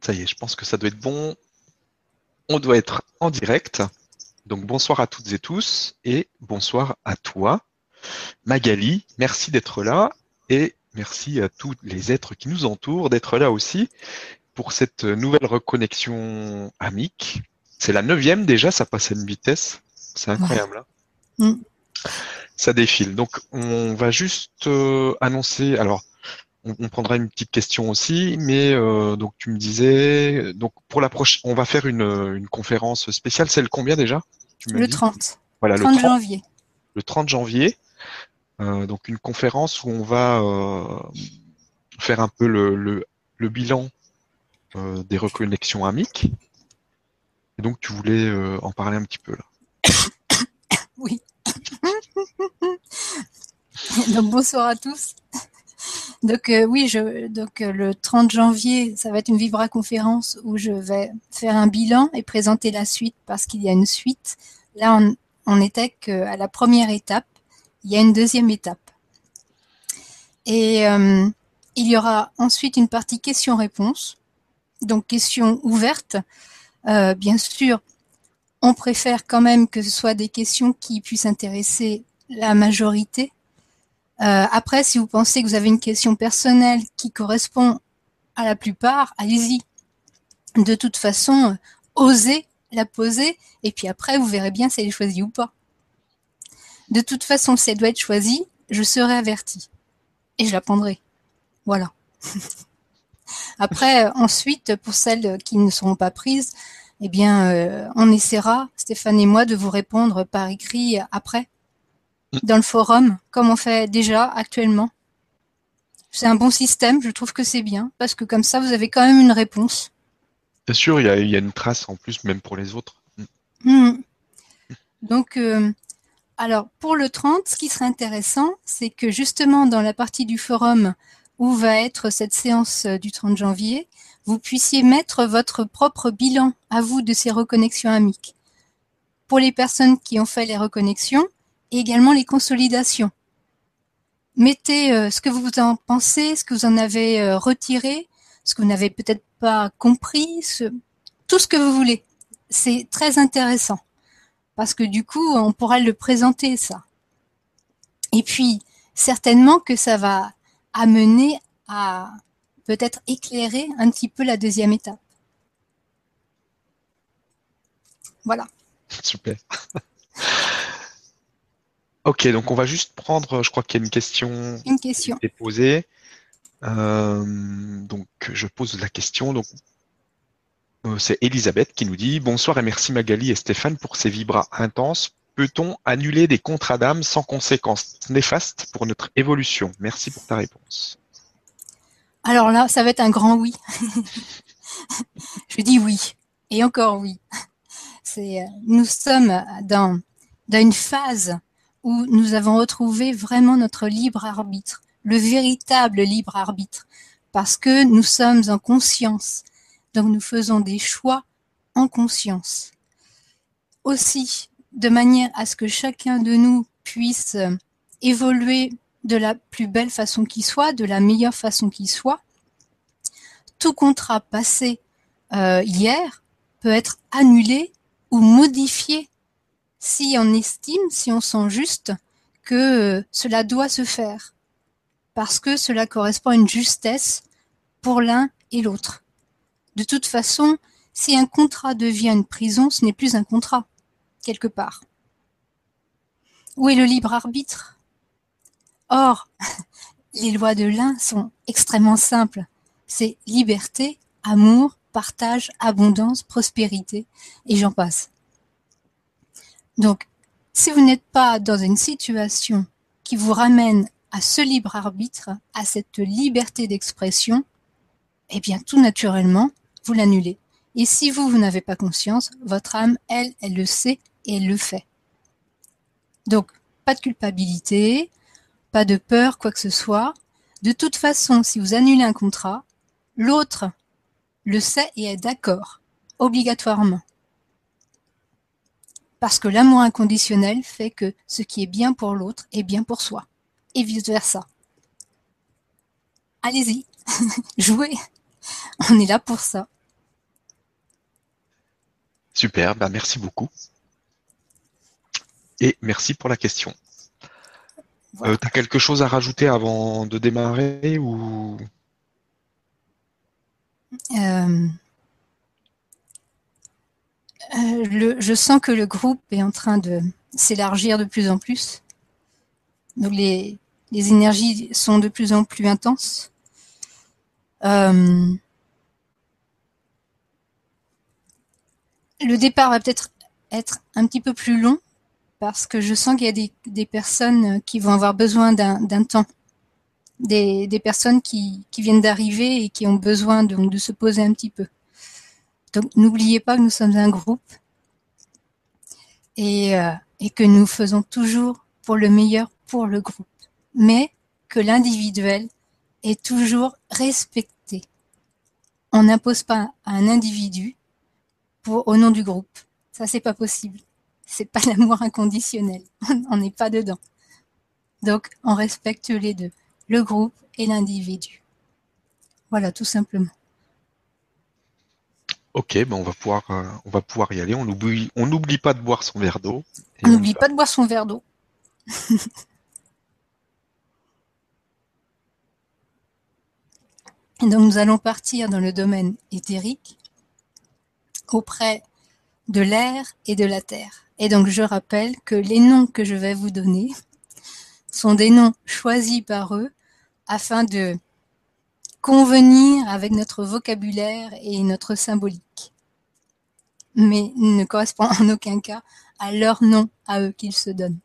Ça y est, je pense que ça doit être bon. On doit être en direct. Donc bonsoir à toutes et tous et bonsoir à toi. Magali, merci d'être là et merci à tous les êtres qui nous entourent d'être là aussi pour cette nouvelle reconnexion amique. C'est la neuvième déjà, ça passe à une vitesse. C'est incroyable. Hein. Mm. Ça défile. Donc on va juste euh, annoncer. Alors on, prendra une petite question aussi, mais euh, donc tu me disais, donc pour la prochaine, on va faire une, conférence spéciale. C'est le combien déjà Le 30. Voilà, le 30 janvier. Le 30 janvier. Euh, donc une conférence où on va euh, faire un peu le, le, bilan des reconnexions amiques. Et donc tu voulais en parler un petit peu là. oui. donc bonsoir à tous. Donc euh, oui, donc euh, le 30 janvier, ça va être une Vibra conférence où je vais faire un bilan et présenter la suite parce qu'il y a une suite. Là, on, on était qu'à la première étape. Il y a une deuxième étape. Et euh, il y aura ensuite une partie questions-réponses. Donc questions ouvertes. bien sûr, on préfère quand même que ce soit des questions qui puissent intéresser la majorité euh, après, si vous pensez que vous avez une question personnelle qui correspond à la plupart, allez-y. De toute façon, osez la poser et puis après, vous verrez bien si elle est choisie ou pas. De toute façon, si elle doit être choisie, je serai avertie et je la prendrai. Voilà. après, ensuite, pour celles qui ne seront pas prises, eh bien, euh, on essaiera, Stéphane et moi, de vous répondre par écrit après dans le forum, comme on fait déjà actuellement. C'est un bon système, je trouve que c'est bien, parce que comme ça, vous avez quand même une réponse. Bien sûr, il y a, une trace en plus, même pour les autres. Hmm. Donc, euh, alors, pour le 30, ce qui serait intéressant, c'est que justement, dans la partie du forum où va être cette séance euh, du 30 janvier, vous puissiez mettre votre propre bilan à vous de ces reconnexions amiques. Pour les personnes qui ont fait les reconnexions, et également les consolidations. Mettez euh, ce que vous en pensez, ce que vous en avez euh, retiré, ce que vous n'avez peut-être pas compris, tout ce que vous voulez. C'est très intéressant parce que du coup, on pourra le présenter ça. Et puis, certainement que ça va amener à peut-être éclairer un petit peu la deuxième étape. Voilà. Super. Ok, donc on va juste prendre, je crois qu'il y a une question, une question. qui est posée. Euh, donc je pose la question. Donc euh, c'est Elisabeth qui nous dit bonsoir et merci Magali et Stéphane pour ces vibras intenses. Peut-on annuler des contrats d'âme sans conséquences néfastes pour notre évolution? Merci pour ta réponse. Alors là, ça va être un grand oui. je dis oui et encore oui. C'est, euh, nous sommes dans, dans une phase où nous avons retrouvé vraiment notre libre arbitre, le véritable libre arbitre, parce que nous sommes en conscience. Donc nous faisons des choix en conscience. Aussi, de manière à ce que chacun de nous puisse évoluer de la plus belle façon qui soit, de la meilleure façon qui soit, tout contrat passé euh, hier peut être annulé ou modifié si on estime, si on sent juste que euh, cela doit se faire, parce que cela correspond à une justesse pour l'un et l'autre. De toute façon, si un contrat devient une prison, ce n'est plus un contrat, quelque part. Où est le libre arbitre? Or, les lois de l'un sont extrêmement simples. C'est liberté, amour, partage, abondance, prospérité, et j'en passe. Donc, si vous n'êtes pas dans une situation qui vous ramène à ce libre arbitre, à cette liberté d'expression, eh bien, tout naturellement, vous l'annulez. Et si vous, vous n'avez pas conscience, votre âme, elle, elle le sait et elle le fait. Donc, pas de culpabilité, pas de peur, quoi que ce soit. De toute façon, si vous annulez un contrat, l'autre le sait et est d'accord, obligatoirement. Parce que l'amour inconditionnel fait que ce qui est bien pour l'autre est bien pour soi. Et vice-versa. Allez-y, jouez. On est là pour ça. Super, ben merci beaucoup. Et merci pour la question. Voilà. Euh, T'as quelque chose à rajouter avant de démarrer ou? Euh, euh, je sens que le groupe est en train de s'élargir de plus en plus. Donc les, les énergies sont de plus en plus intenses. Euh, le départ va peut-être être un petit peu plus long parce que je sens qu'il y a des, des personnes qui vont avoir besoin d'un temps. Des, des personnes qui, qui viennent d'arriver et qui ont besoin de se poser un petit peu. Donc n'oubliez pas que nous sommes un groupe et, euh, et que nous faisons toujours pour le meilleur pour le groupe, mais que l'individuel est toujours respecté. On n'impose pas un individu au nom du groupe. Ça, c'est pas possible. C'est pas l'amour inconditionnel. On n'est pas dedans. Donc, on respecte les deux, le groupe et l'individu. Voilà, tout simplement. Ok, ben on va pouvoir, euh, on va pouvoir y aller. On n'oublie, on n'oublie pas de boire son verre d'eau. On n'oublie pas de boire son verre d'eau. Et Donc nous allons partir dans le domaine éthérique auprès de l'air et de la terre. Et donc je rappelle que les noms que je vais vous donner sont des noms choisis par eux afin de convenir avec notre vocabulaire et notre symbolique, mais ne correspond en aucun cas à leur nom à eux qu'ils se donnent.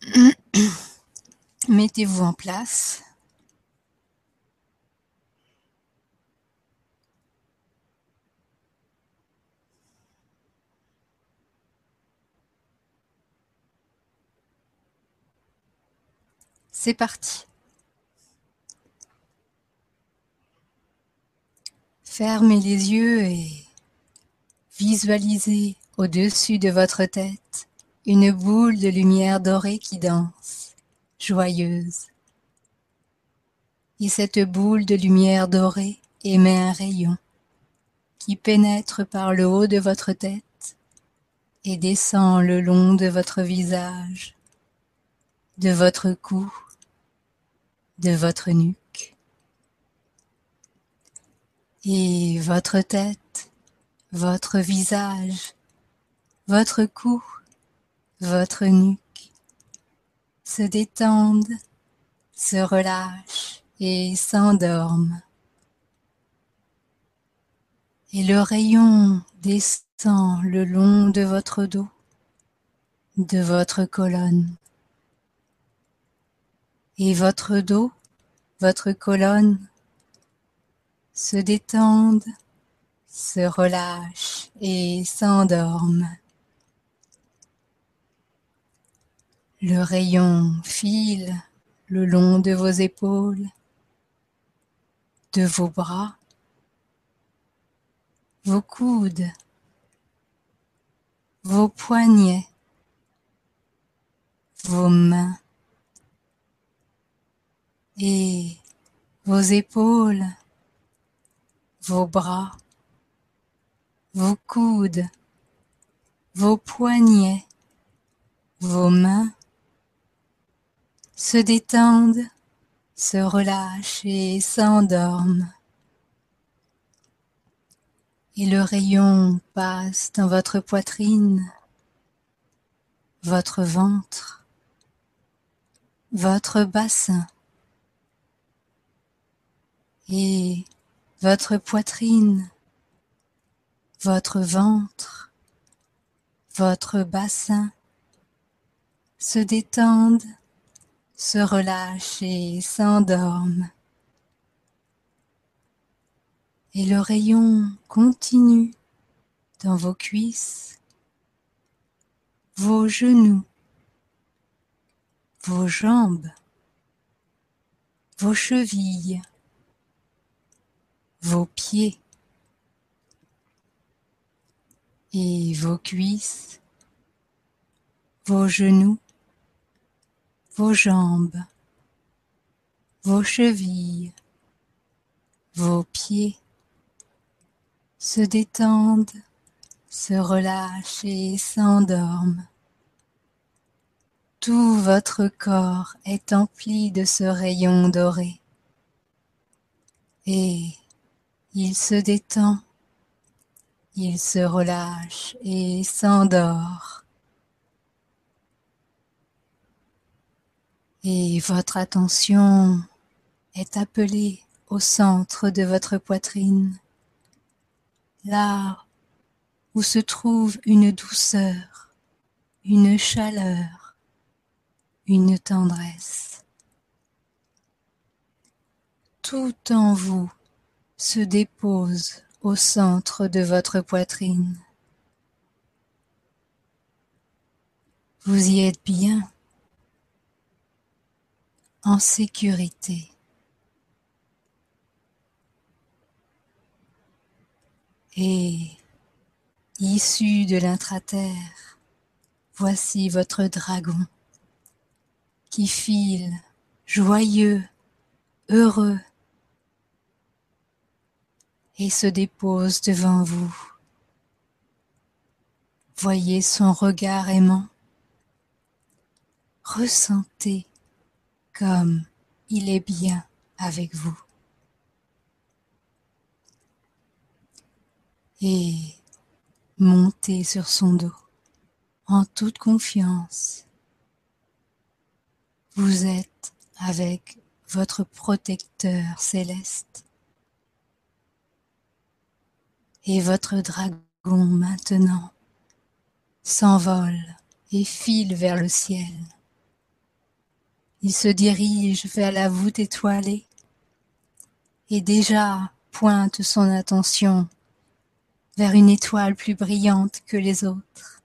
Mettez-vous en place. C'est parti. Fermez les yeux et visualisez au-dessus de votre tête une boule de lumière dorée qui danse, joyeuse. Et cette boule de lumière dorée émet un rayon qui pénètre par le haut de votre tête et descend le long de votre visage, de votre cou, de votre nuque. Et votre tête, votre visage, votre cou, votre nuque se détendent, se relâchent et s'endorment. Et le rayon descend le long de votre dos, de votre colonne. Et votre dos, votre colonne se détendent, se relâchent et s'endorment. Le rayon file le long de vos épaules, de vos bras, vos coudes, vos poignets, vos mains et vos épaules, vos bras, vos coudes, vos poignets, vos mains se détendent, se relâchent et s'endorment. Et le rayon passe dans votre poitrine, votre ventre, votre bassin et votre poitrine, votre ventre, votre bassin se détendent, se relâchent et s'endorment. Et le rayon continue dans vos cuisses, vos genoux, vos jambes, vos chevilles, vos pieds, et vos cuisses, vos genoux, vos jambes, vos chevilles, vos pieds se détendent, se relâchent et s'endorment. Tout votre corps est empli de ce rayon doré et il se détend, il se relâche et s'endort. Et votre attention est appelée au centre de votre poitrine, là où se trouve une douceur, une chaleur, une tendresse. Tout en vous se dépose au centre de votre poitrine. Vous y êtes bien, en sécurité. Et issu de l'intraterre, voici votre dragon qui file joyeux, heureux, et se dépose devant vous. Voyez son regard aimant. Ressentez comme il est bien avec vous. Et montez sur son dos en toute confiance. Vous êtes avec votre protecteur céleste et votre dragon maintenant s'envole et file vers le ciel. Il se dirige vers la voûte étoilée et déjà pointe son attention vers une étoile plus brillante que les autres,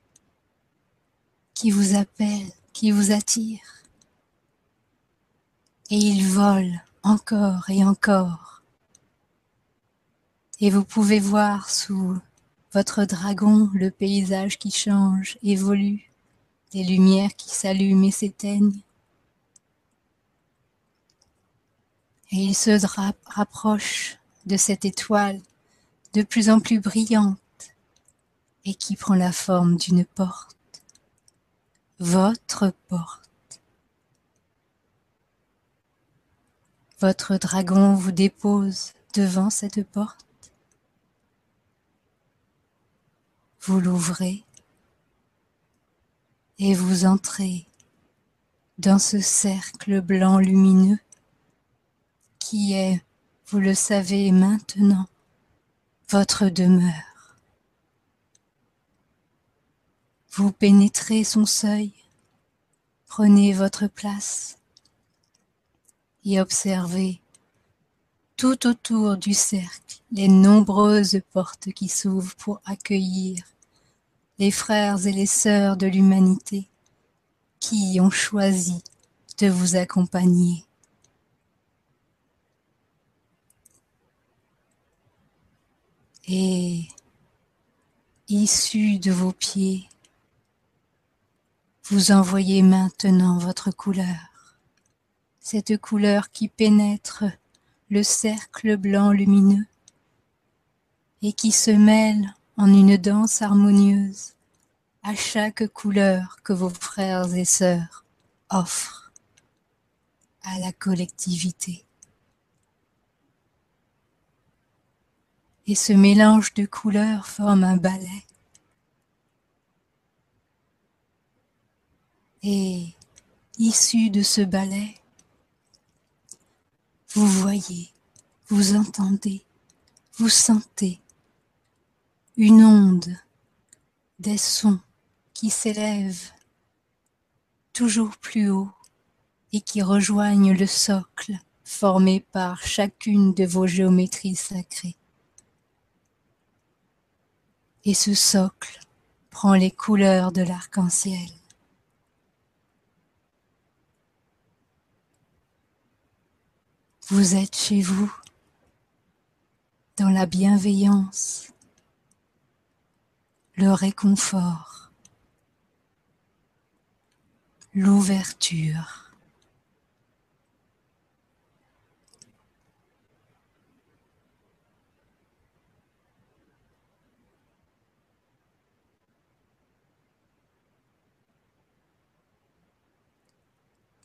qui vous appelle, qui vous attire. Et il vole encore et encore et vous pouvez voir sous votre dragon le paysage qui change, évolue, des lumières qui s'allument et s'éteignent. Et il se rapproche de cette étoile de plus en plus brillante et qui prend la forme d'une porte. Votre porte. Votre dragon vous dépose devant cette porte vous l'ouvrez et vous entrez dans ce cercle blanc lumineux qui est, vous le savez maintenant, votre demeure. Vous pénétrez son seuil, prenez votre place et observez tout autour du cercle les nombreuses portes qui s'ouvrent pour accueillir les frères et les sœurs de l'humanité qui ont choisi de vous accompagner. Et issu de vos pieds, vous envoyez maintenant votre couleur, cette couleur qui pénètre le cercle blanc lumineux et qui se mêle en une danse harmonieuse à chaque couleur que vos frères et sœurs offrent à la collectivité. Et ce mélange de couleurs forme un ballet. Et issu de ce ballet, vous voyez, vous entendez, vous sentez une onde, des sons qui s'élèvent toujours plus haut et qui rejoignent le socle formé par chacune de vos géométries sacrées. Et ce socle prend les couleurs de l'arc-en-ciel. Vous êtes chez vous, dans la bienveillance, le réconfort, l'ouverture.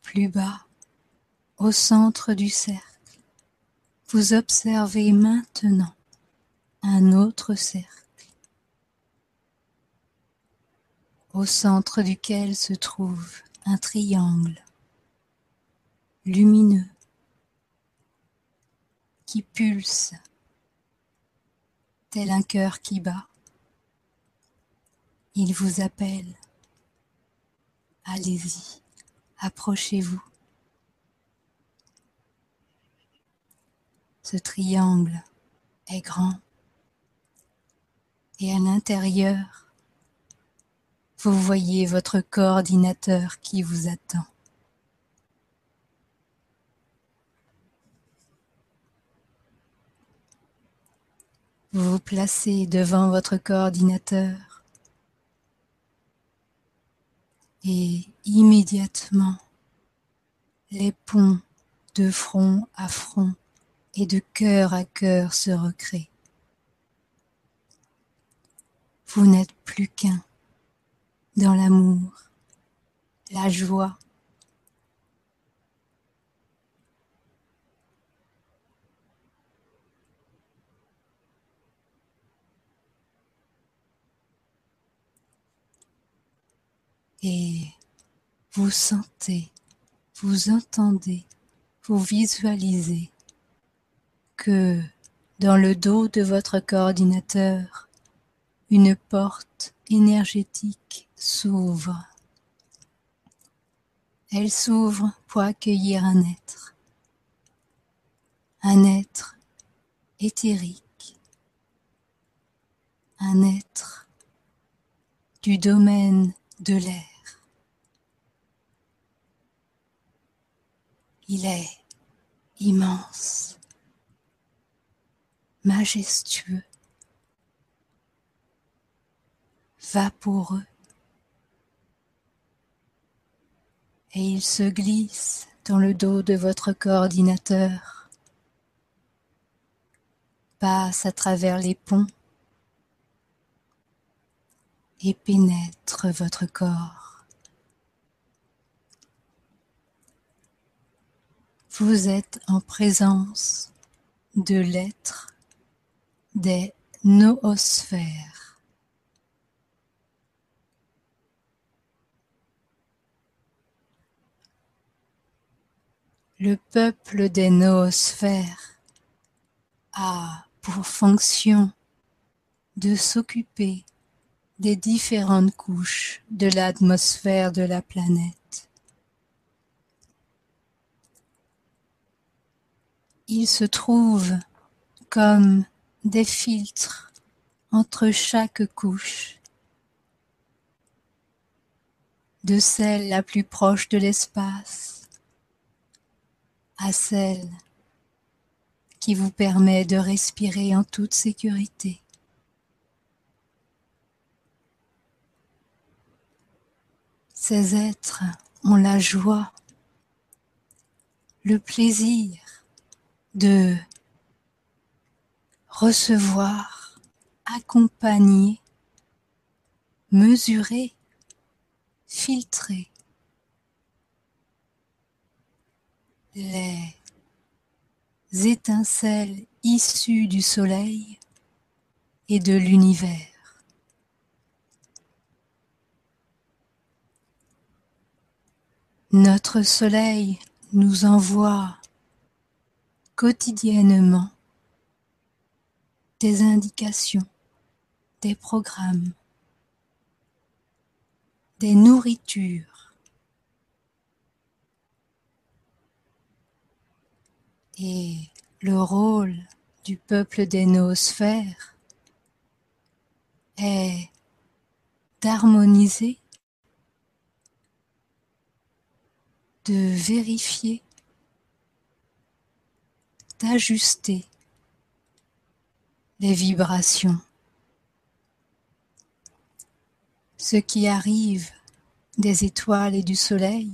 Plus bas, au centre du cercle, vous observez maintenant un autre cercle au centre duquel se trouve un triangle lumineux qui pulse tel un cœur qui bat. Il vous appelle. Allez-y, approchez-vous. Ce triangle est grand et à l'intérieur, vous voyez votre coordinateur qui vous attend. Vous vous placez devant votre coordinateur et immédiatement les ponts de front à front et de cœur à cœur se recréent. Vous n'êtes plus qu'un dans l'amour, la joie. Et vous sentez, vous entendez, vous visualisez que dans le dos de votre coordinateur, une porte énergétique s'ouvre. Elle s'ouvre pour accueillir un être, un être éthérique, un être du domaine de l'air. Il est immense, majestueux, vaporeux. Et il se glisse dans le dos de votre coordinateur, passe à travers les ponts et pénètre votre corps. Vous êtes en présence de l'être des noosphères. Le peuple des noosphères a pour fonction de s'occuper des différentes couches de l'atmosphère de la planète. Il se trouve comme des filtres entre chaque couche, de celle la plus proche de l'espace à celle qui vous permet de respirer en toute sécurité. Ces êtres ont la joie, le plaisir de recevoir, accompagner, mesurer, filtrer les étincelles issues du soleil et de l'univers. Notre soleil nous envoie quotidiennement des indications, des programmes, des nourritures Et le rôle du peuple des noosphères est d'harmoniser, de vérifier, d'ajuster les vibrations. Ce qui arrive des étoiles et du soleil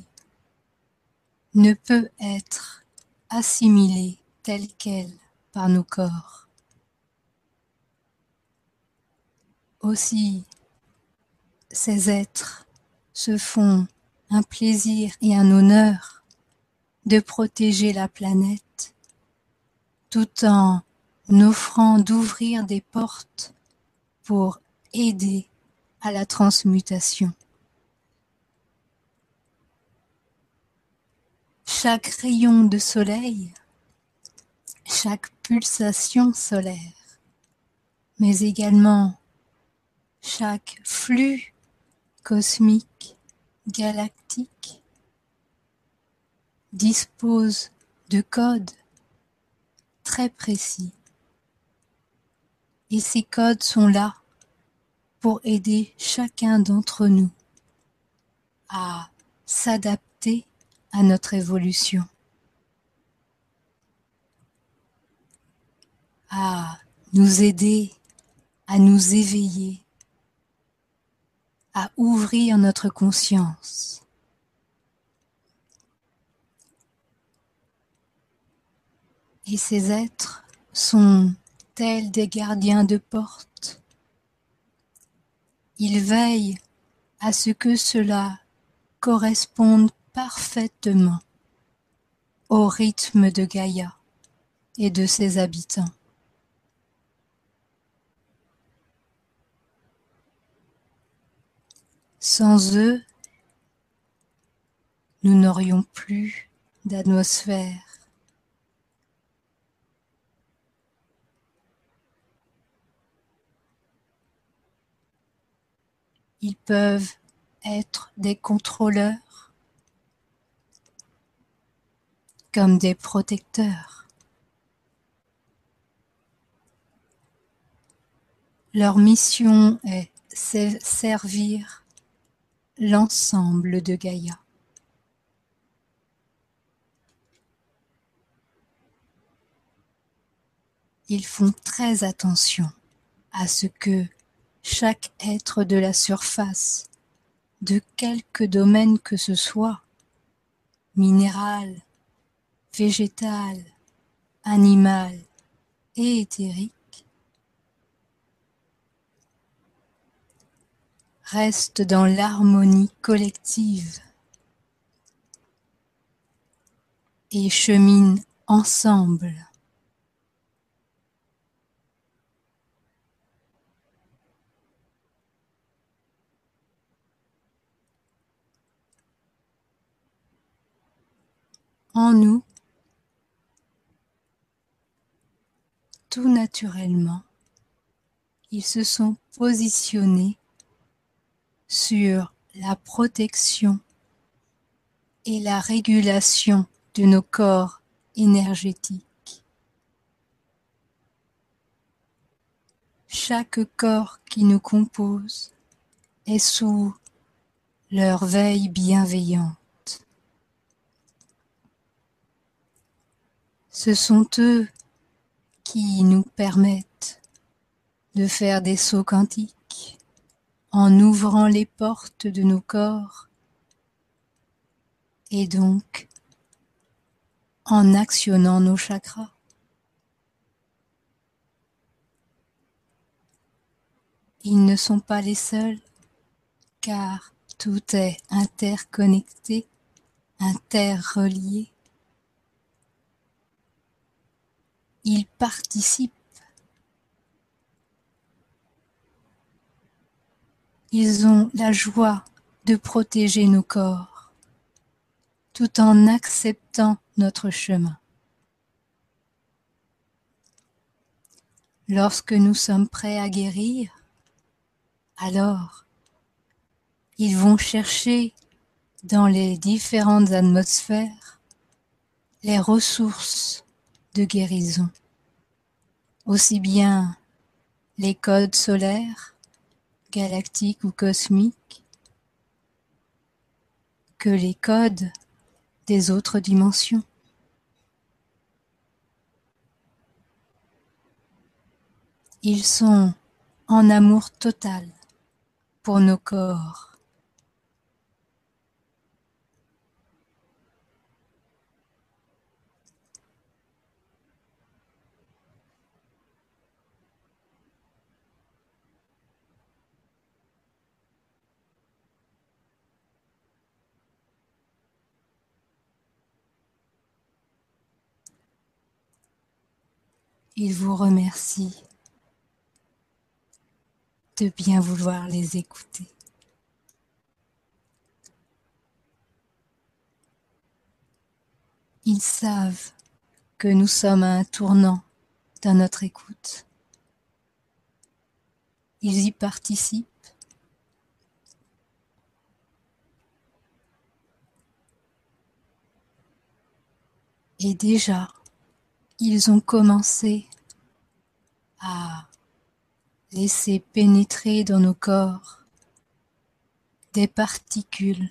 ne peut être assimilé tel quel par nos corps. Aussi, ces êtres se font un plaisir et un honneur de protéger la planète tout en offrant d'ouvrir des portes pour aider à la transmutation. Chaque rayon de soleil, chaque pulsation solaire, mais également chaque flux cosmique, galactique, dispose de codes très précis. Et ces codes sont là pour aider chacun d'entre nous à s'adapter à notre évolution, à nous aider à nous éveiller, à ouvrir notre conscience. Et ces êtres sont tels des gardiens de porte il veille à ce que cela corresponde parfaitement au rythme de Gaïa et de ses habitants. Sans eux, nous n'aurions plus d'atmosphère Ils peuvent être des contrôleurs comme des protecteurs. Leur mission est servir l'ensemble de Gaïa. Ils font très attention à ce que chaque être de la surface, de quelque domaine que ce soit, minéral, végétal, animal et éthérique, reste dans l'harmonie collective et chemine ensemble. En nous, tout naturellement, ils se sont positionnés sur la protection et la régulation de nos corps énergétiques. Chaque corps qui nous compose est sous leur veille bienveillante. Ce sont eux qui nous permettent de faire des sauts quantiques en ouvrant les portes de nos corps et donc en actionnant nos chakras. Ils ne sont pas les seuls car tout est interconnecté, interrelié. Ils participent. Ils ont la joie de protéger nos corps tout en acceptant notre chemin. Lorsque nous sommes prêts à guérir, alors ils vont chercher dans les différentes atmosphères les ressources de guérison, aussi bien les codes solaires, galactiques ou cosmiques, que les codes des autres dimensions. Ils sont en amour total pour nos corps. Il vous remercie de bien vouloir les écouter. Ils savent que nous sommes à un tournant dans notre écoute. Ils y participent. Et déjà, ils ont commencé à laisser pénétrer dans nos corps des particules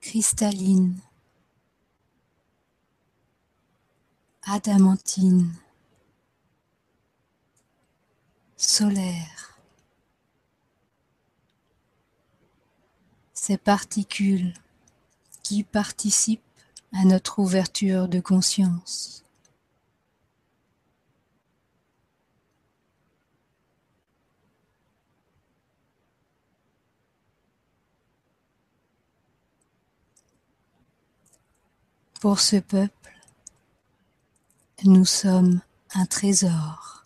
cristallines, adamantines, solaires. Ces particules qui participent à notre ouverture de conscience. Pour ce peuple, nous sommes un trésor.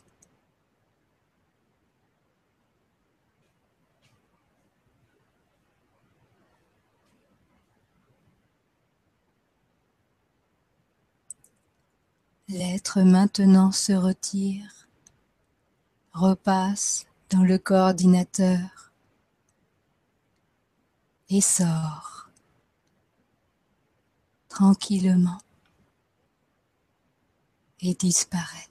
L'être maintenant se retire, repasse dans le coordinateur et sort tranquillement et disparaît.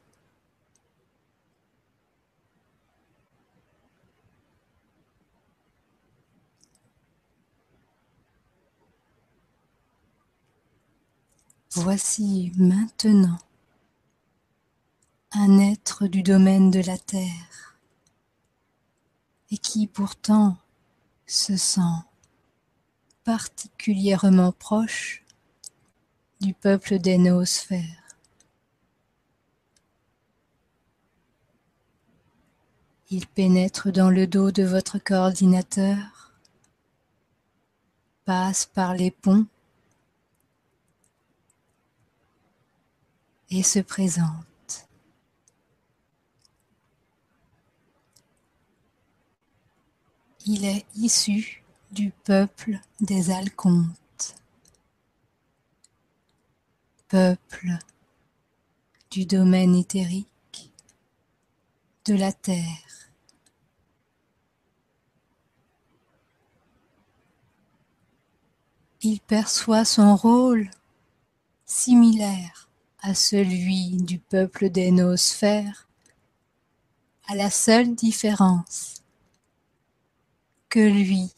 Voici maintenant un être du domaine de la terre et qui pourtant se sent particulièrement proche du peuple des noosphères. Il pénètre dans le dos de votre coordinateur, passe par les ponts et se présente. Il est issu du peuple des Alcontes peuple du domaine éthérique de la terre. Il perçoit son rôle similaire à celui du peuple des noosphères, à la seule différence que lui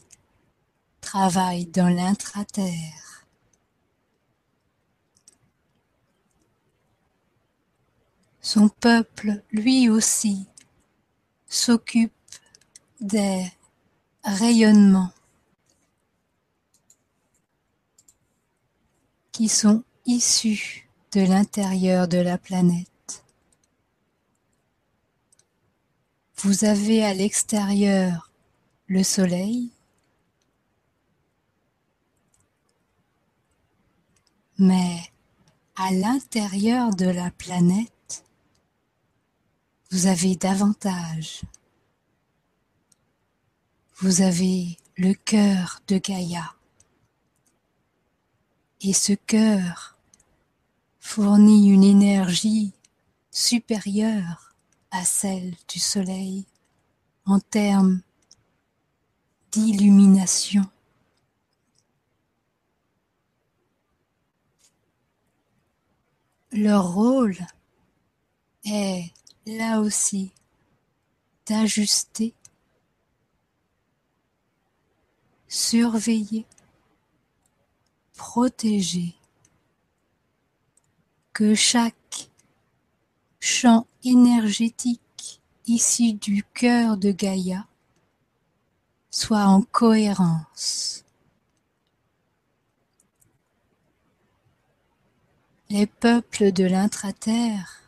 travaille dans l'intraterre. Son peuple, lui aussi, s'occupe des rayonnements qui sont issus de l'intérieur de la planète. Vous avez à l'extérieur le Soleil, mais à l'intérieur de la planète, vous avez davantage. Vous avez le cœur de Gaïa. Et ce cœur fournit une énergie supérieure à celle du Soleil en termes d'illumination. Leur rôle est là aussi d'ajuster, surveiller, protéger, que chaque champ énergétique ici du cœur de Gaïa soit en cohérence. Les peuples de l'intraterre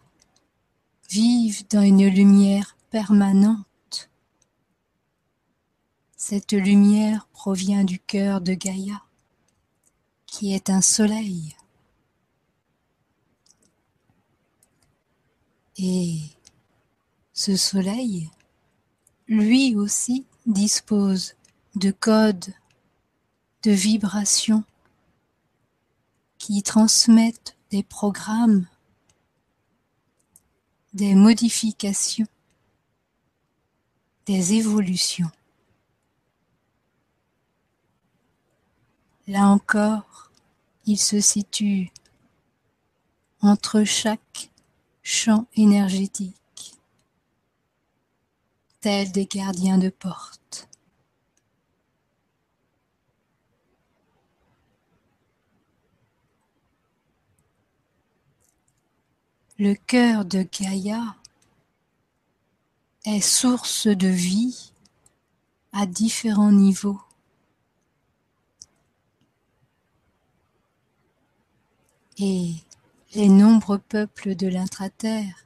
vivent dans une lumière permanente. Cette lumière provient du cœur de Gaïa, qui est un soleil. Et ce soleil, lui aussi, dispose de codes, de vibrations qui transmettent des programmes, des modifications, des évolutions. Là encore, il se situe entre chaque champ énergétique, tels des gardiens de porte. Le cœur de Gaïa est source de vie à différents niveaux. Et les nombreux peuples de l'intraterre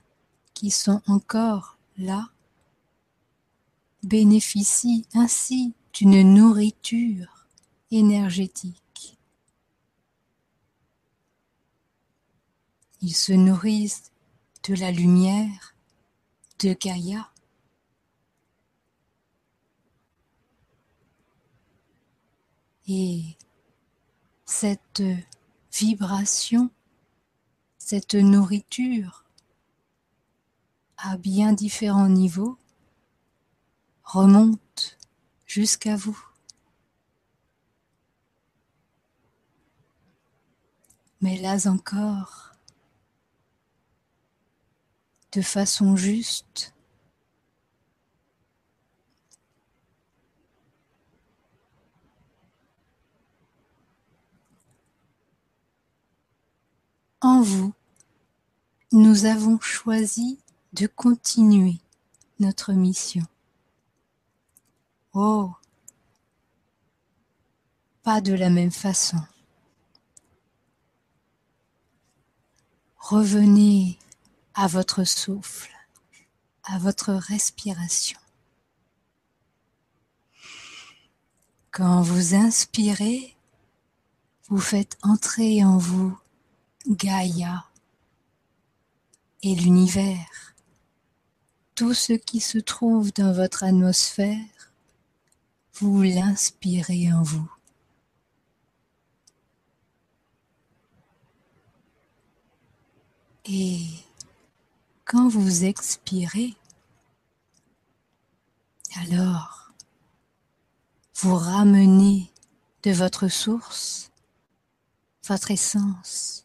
qui sont encore là bénéficient ainsi d'une nourriture énergétique. Ils se nourrissent de la lumière de Gaïa. Et cette vibration, cette nourriture à bien différents niveaux remonte jusqu'à vous. Mais là encore, de façon juste. En vous, nous avons choisi de continuer notre mission. Oh, pas de la même façon. Revenez à votre souffle, à votre respiration. Quand vous inspirez, vous faites entrer en vous Gaïa et l'univers, tout ce qui se trouve dans votre atmosphère, vous l'inspirez en vous. Quand vous expirez, alors vous ramenez de votre source votre essence.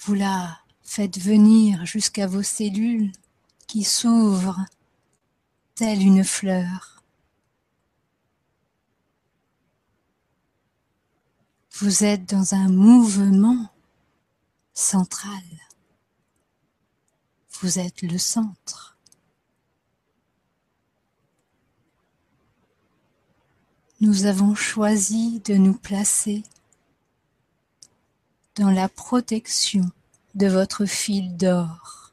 Vous la faites venir jusqu'à vos cellules qui s'ouvrent telle une fleur. Vous êtes dans un mouvement central. Vous êtes le centre. Nous avons choisi de nous placer dans la protection de votre fil d'or.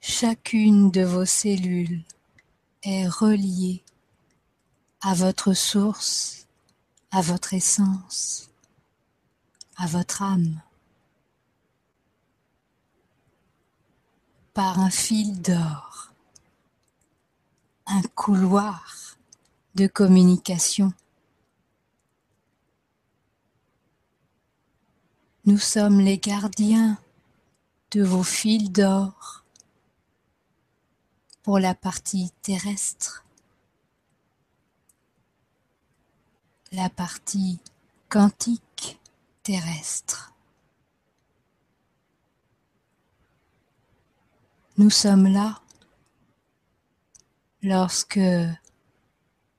Chacune de vos cellules est reliée à votre source, à votre essence à votre âme. Par un fil d'or, un couloir de communication. Nous sommes les gardiens de vos fils d'or pour la partie terrestre, la partie quantique terrestre. Nous sommes là lorsque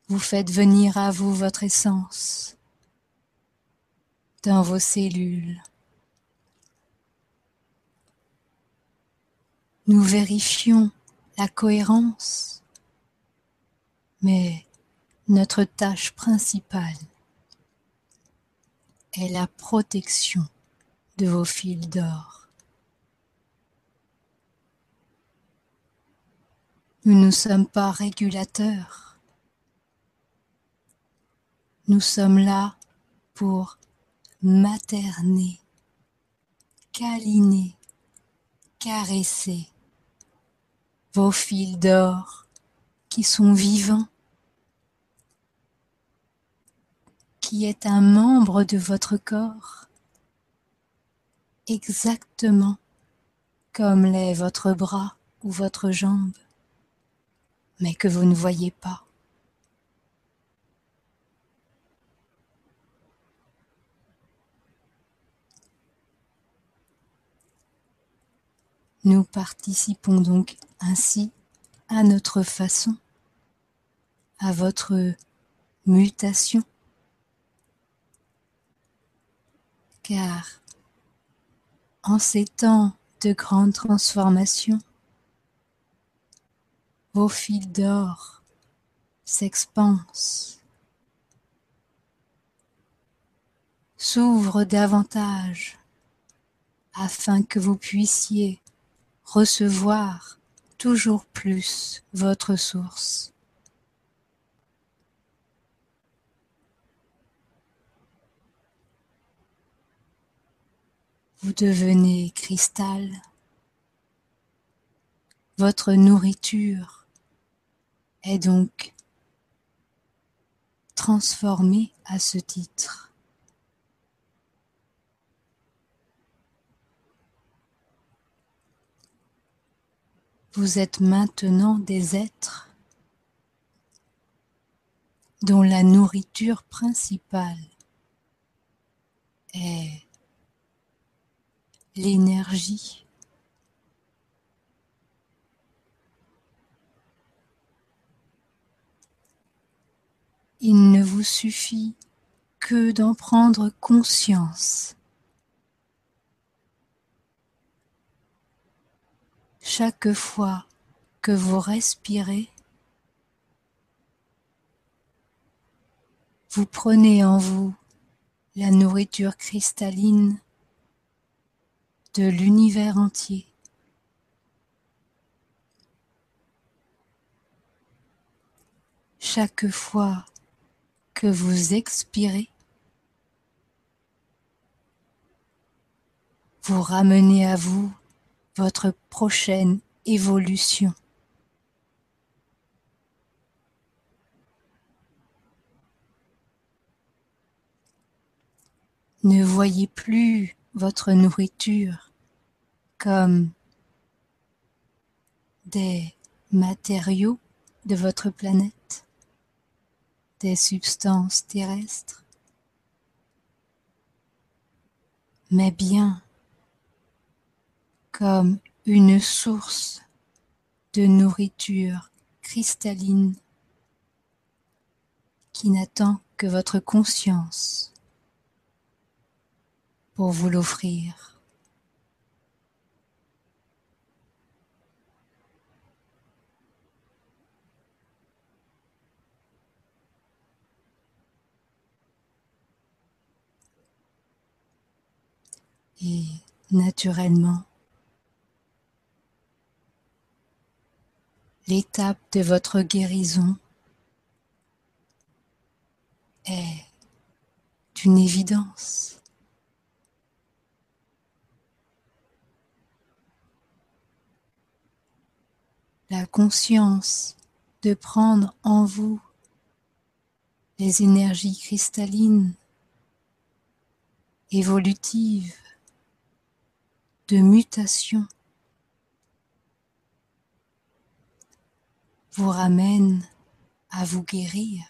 vous faites venir à vous votre essence dans vos cellules. Nous vérifions la cohérence, mais notre tâche principale est la protection de vos fils d'or. Nous ne sommes pas régulateurs. Nous sommes là pour materner, câliner, caresser vos fils d'or qui sont vivants, qui est un membre de votre corps, exactement comme l'est votre bras ou votre jambe, mais que vous ne voyez pas. Nous participons donc ainsi à notre façon, à votre mutation, car en ces temps de grande transformation, vos fils d'or s'expansent, s'ouvrent davantage afin que vous puissiez recevoir toujours plus votre source. Vous devenez cristal. Votre nourriture est donc transformée à ce titre. Vous êtes maintenant des êtres dont la nourriture principale est l'énergie. Il ne vous suffit que d'en prendre conscience chaque fois que vous respirez, vous prenez en vous la nourriture cristalline de l'univers entier. Chaque fois que vous expirez, vous ramenez à vous votre prochaine évolution. Ne voyez plus votre nourriture comme des matériaux de votre planète, des substances terrestres, mais bien comme une source de nourriture cristalline qui n'attend que votre conscience pour vous l'offrir. Et naturellement, l'étape de votre guérison est une évidence. La conscience de prendre en vous les énergies cristallines, évolutives, de mutation, vous ramène à vous guérir.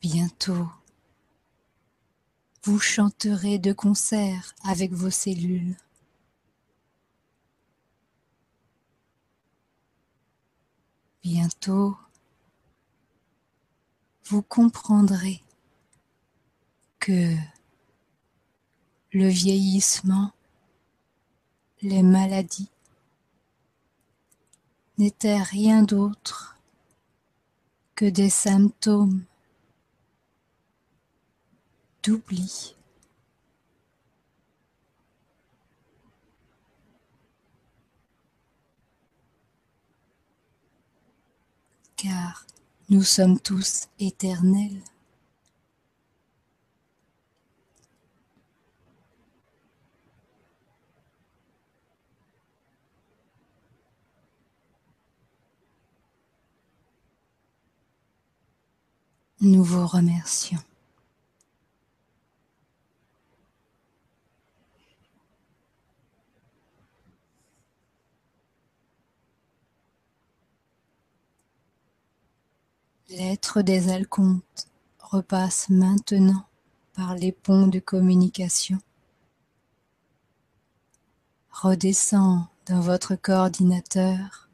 Bientôt, vous chanterez de concert avec vos cellules. Bientôt, vous comprendrez que le vieillissement, les maladies n'étaient rien d'autre que des symptômes d'oubli. Car nous sommes tous éternels. Nous vous remercions. L'être des alcontes repasse maintenant par les ponts de communication, redescend dans votre coordinateur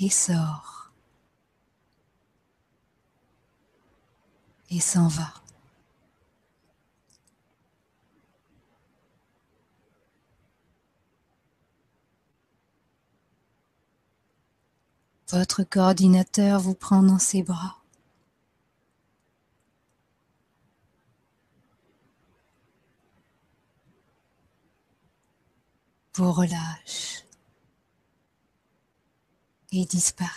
et sort et s'en va. Votre coordinateur vous prend dans ses bras. Vous relâche et disparaît.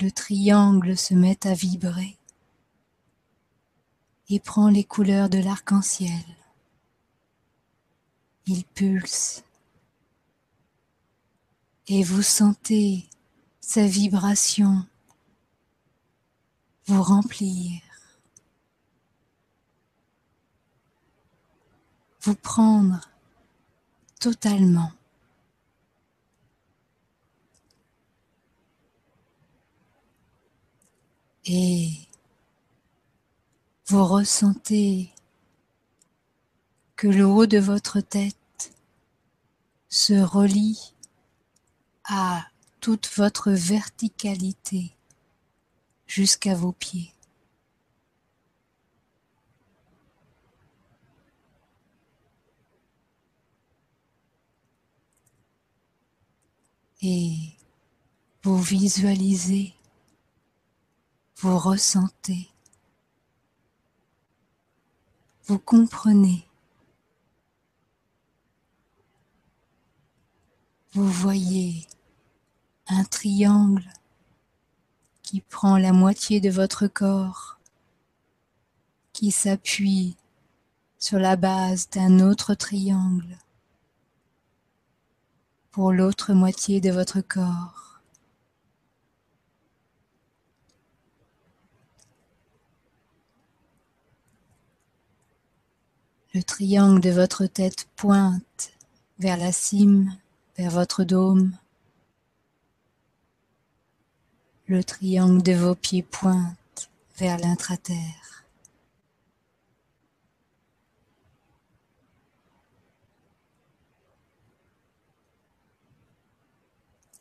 Le triangle se met à vibrer et prend les couleurs de l'arc-en-ciel il pulse et vous sentez sa vibration vous remplir, vous prendre totalement. Et vous ressentez que le haut de votre tête se relie à toute votre verticalité jusqu'à vos pieds. Et vous visualisez, vous ressentez, vous comprenez vous voyez un triangle qui prend la moitié de votre corps, qui s'appuie sur la base d'un autre triangle pour l'autre moitié de votre corps. Le triangle de votre tête pointe vers la cime vers votre dôme. Le triangle de vos pieds pointe vers l'intraterre.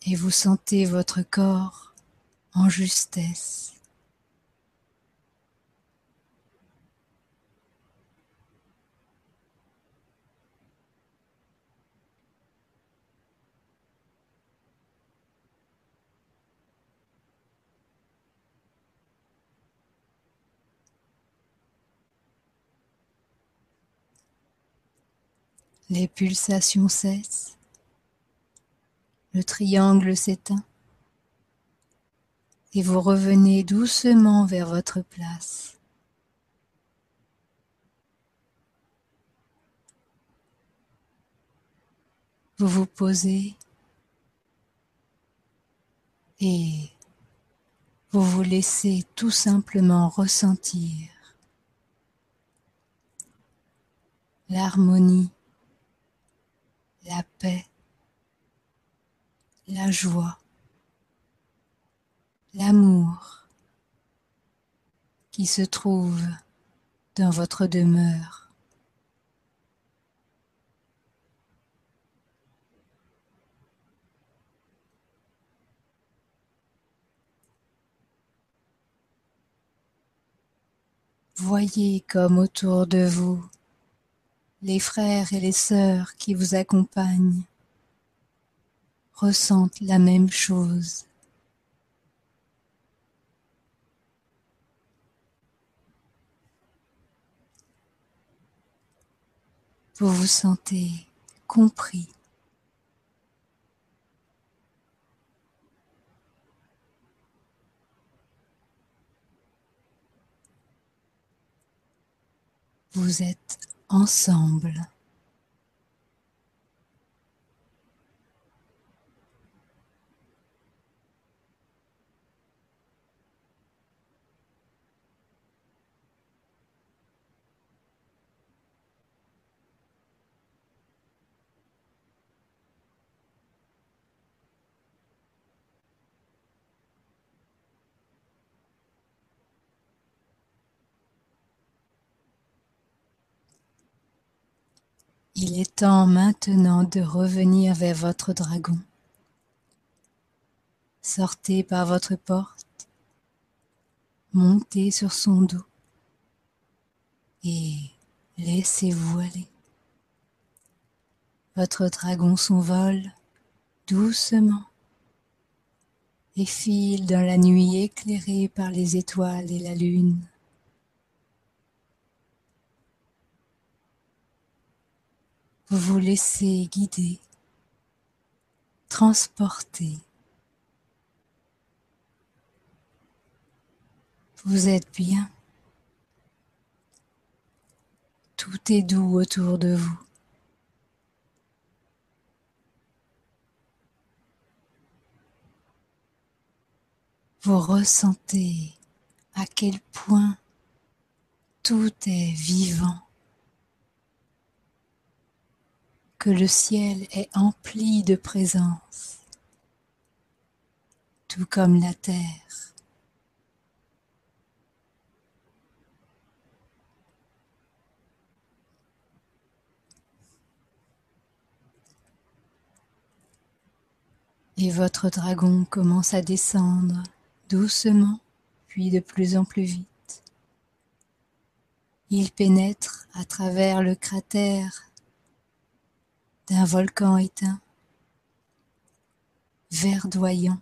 Et vous sentez votre corps en justesse. Les pulsations cessent. Le triangle s'éteint. Et vous revenez doucement vers votre place. Vous vous posez et vous vous laissez tout simplement ressentir l'harmonie la paix, la joie, l'amour qui se trouve dans votre demeure. Voyez comme autour de vous les frères et les sœurs qui vous accompagnent ressentent la même chose. Vous vous sentez compris. Vous êtes ensemble. Il est temps maintenant de revenir vers votre dragon. Sortez par votre porte, montez sur son dos et laissez-vous aller. Votre dragon s'envole doucement et file dans la nuit éclairée par les étoiles et la lune. Vous vous laissez guider, transporter. Vous êtes bien. Tout est doux autour de vous. Vous ressentez à quel point tout est vivant. Que le ciel est empli de présence, tout comme la terre. Et votre dragon commence à descendre doucement, puis de plus en plus vite. Il pénètre à travers le cratère d'un volcan éteint, verdoyant,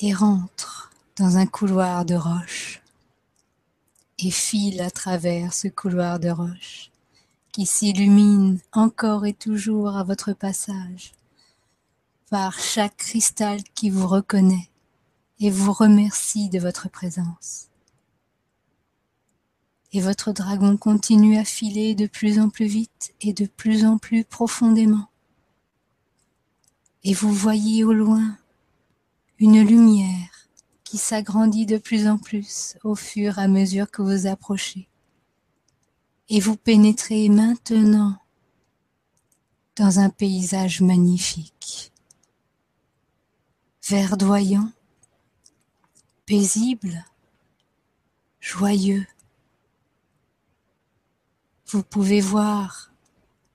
et rentre dans un couloir de roche et file à travers ce couloir de roche qui s'illumine encore et toujours à votre passage par chaque cristal qui vous reconnaît et vous remercie de votre présence et votre dragon continue à filer de plus en plus vite et de plus en plus profondément. Et vous voyez au loin une lumière qui s'agrandit de plus en plus au fur et à mesure que vous approchez. Et vous pénétrez maintenant dans un paysage magnifique, verdoyant, paisible, joyeux, vous pouvez voir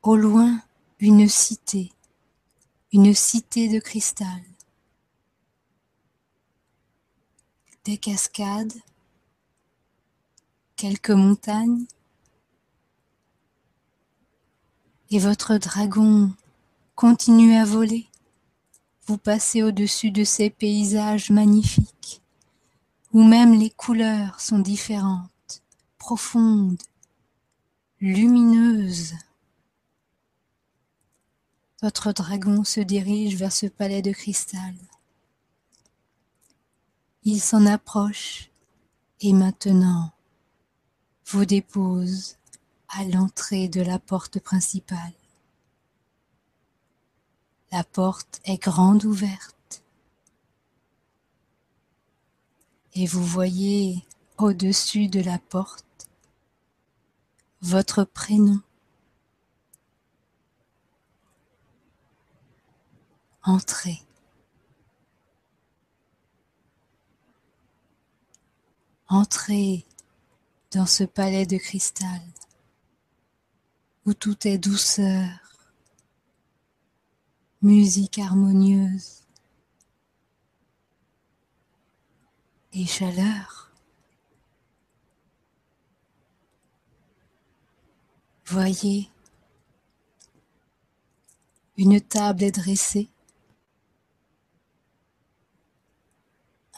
au loin une cité, une cité de cristal, des cascades, quelques montagnes, et votre dragon continue à voler. Vous passez au-dessus de ces paysages magnifiques, où même les couleurs sont différentes, profondes, lumineuse. Votre dragon se dirige vers ce palais de cristal. Il s'en approche et maintenant vous dépose à l'entrée de la porte principale. La porte est grande ouverte et vous voyez au-dessus de la porte votre prénom. Entrez. Entrez dans ce palais de cristal où tout est douceur, musique harmonieuse et chaleur. Voyez, une table est dressée.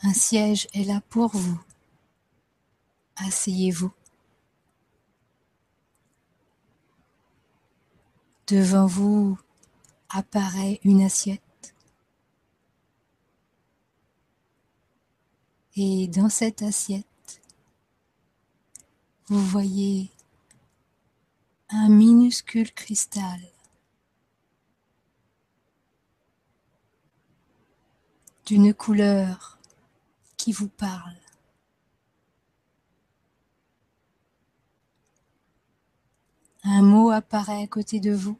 Un siège est là pour vous. Asseyez-vous. Devant vous apparaît une assiette. Et dans cette assiette, vous voyez un minuscule cristal. d'une couleur qui vous parle. Un mot apparaît à côté de vous.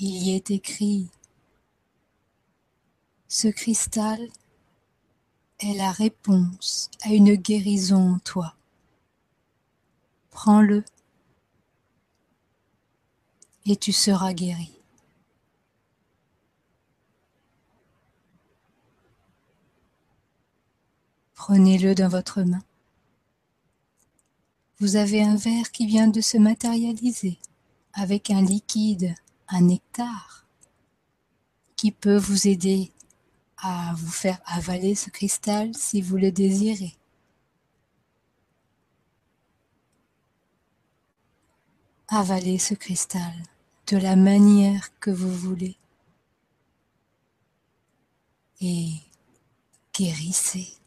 Il y est écrit Ce cristal est la réponse à une guérison en toi prends-le et tu seras guéri. Prenez-le dans votre main. Vous avez un verre qui vient de se matérialiser avec un liquide, un nectar, qui peut vous aider à vous faire avaler ce cristal si vous le désirez. Avalez ce cristal de la manière que vous voulez et guérissez.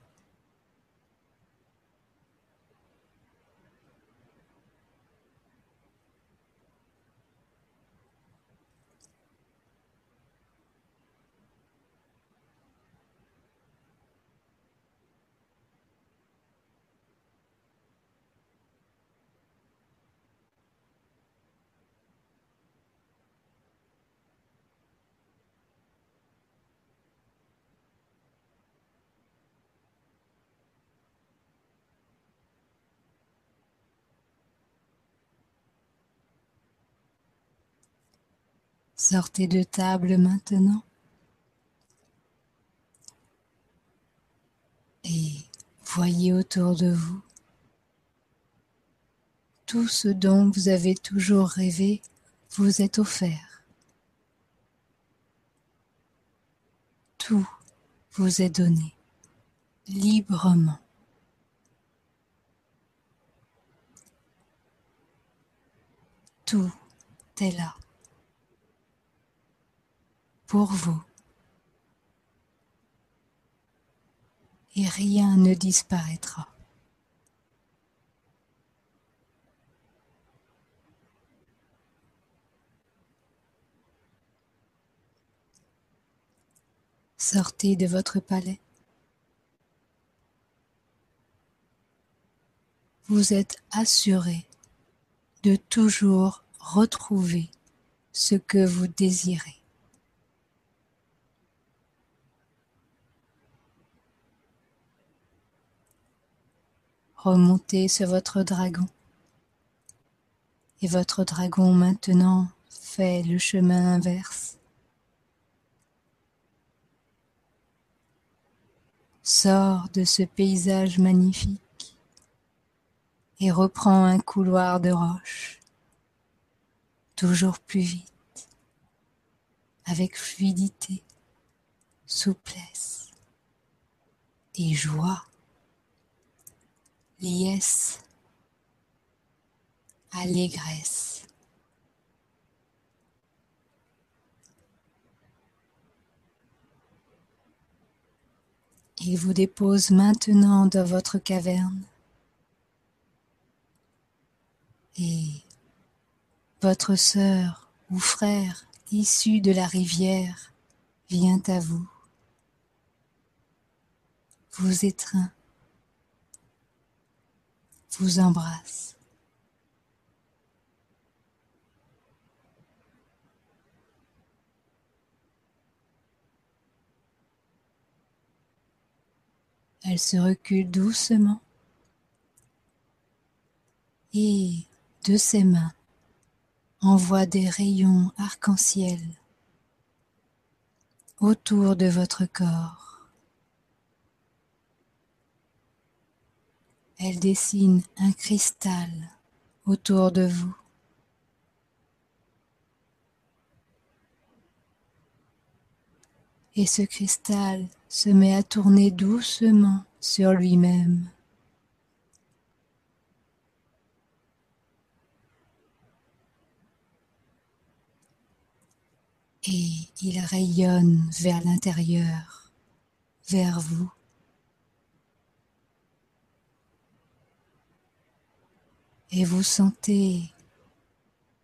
Sortez de table maintenant. Et voyez autour de vous tout ce dont vous avez toujours rêvé vous est offert. Tout vous est donné librement. Tout est là pour vous. Et rien ne disparaîtra. Sortez de votre palais. Vous êtes assuré de toujours retrouver ce que vous désirez. Remontez sur votre dragon. Et votre dragon maintenant fait le chemin inverse. Sort de ce paysage magnifique et reprend un couloir de roche, toujours plus vite, avec fluidité, souplesse et joie liesse, allégresse. Il vous dépose maintenant dans votre caverne. Et votre sœur ou frère issu de la rivière vient à vous, vous étreint vous embrasse. Elle se recule doucement et de ses mains envoie des rayons arc-en-ciel autour de votre corps. Elle dessine un cristal autour de vous. Et ce cristal se met à tourner doucement sur lui-même. Et il rayonne vers l'intérieur, vers vous. Et vous sentez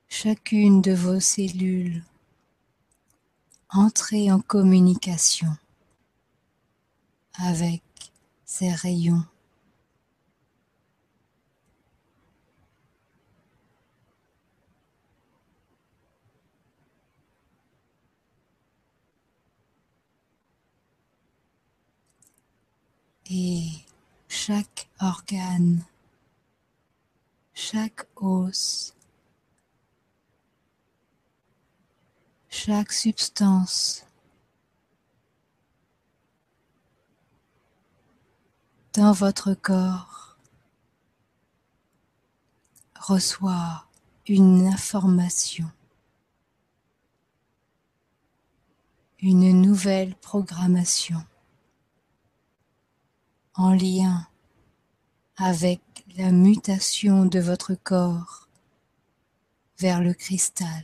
chacune de vos cellules entrer en communication avec ces rayons. Et chaque organe, chaque os, chaque substance dans votre corps reçoit une information, une nouvelle programmation en lien avec la mutation de votre corps vers le cristal.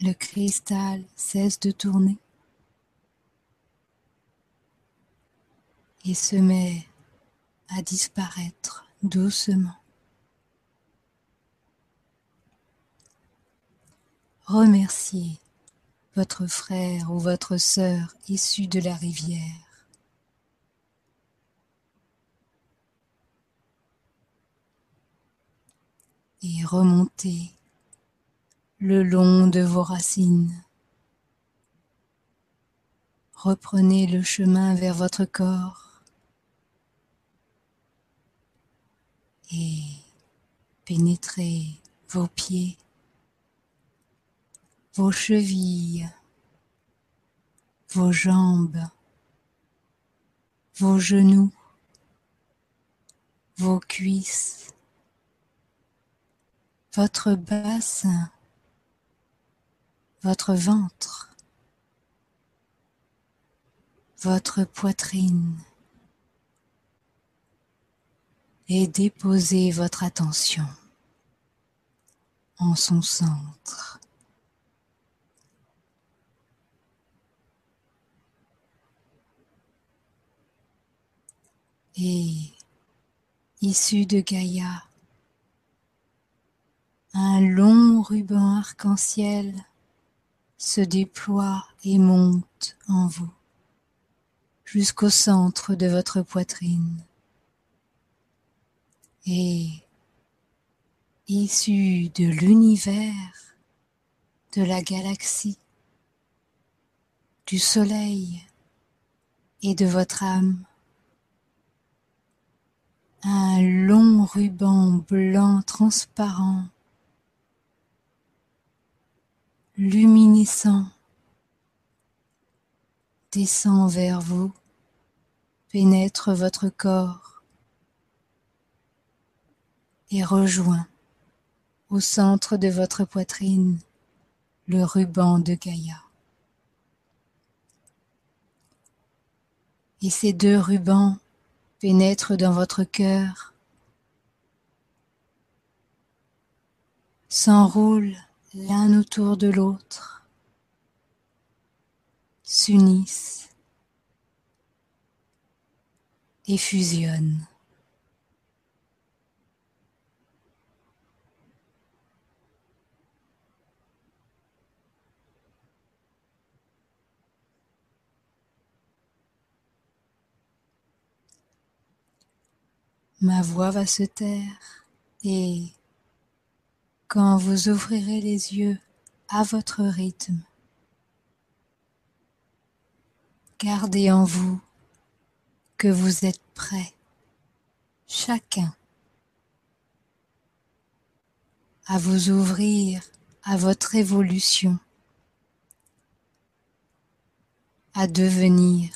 Le cristal cesse de tourner et se met à disparaître doucement. Remerciez votre frère ou votre sœur issu de la rivière. Et remontez le long de vos racines. Reprenez le chemin vers votre corps et pénétrez vos pieds, vos chevilles, vos jambes, vos genoux, vos cuisses, votre bassin, votre ventre, votre poitrine et déposez votre attention en son centre. Et issu de Gaïa, un long ruban arc-en-ciel se déploie et monte en vous jusqu'au centre de votre poitrine. Et issu de l'univers, de la galaxie, du soleil et de votre âme, un long ruban blanc transparent luminescent descend vers vous, pénètre votre corps et rejoint au centre de votre poitrine le ruban de Gaïa. Et ces deux rubans pénètrent dans votre cœur, s'enroulent l'un autour de l'autre, s'unissent et fusionnent. Ma voix va se taire et quand vous ouvrirez les yeux à votre rythme, gardez en vous que vous êtes prêts, chacun, à vous ouvrir à votre évolution, à devenir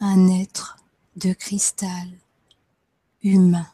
un être de cristal humain.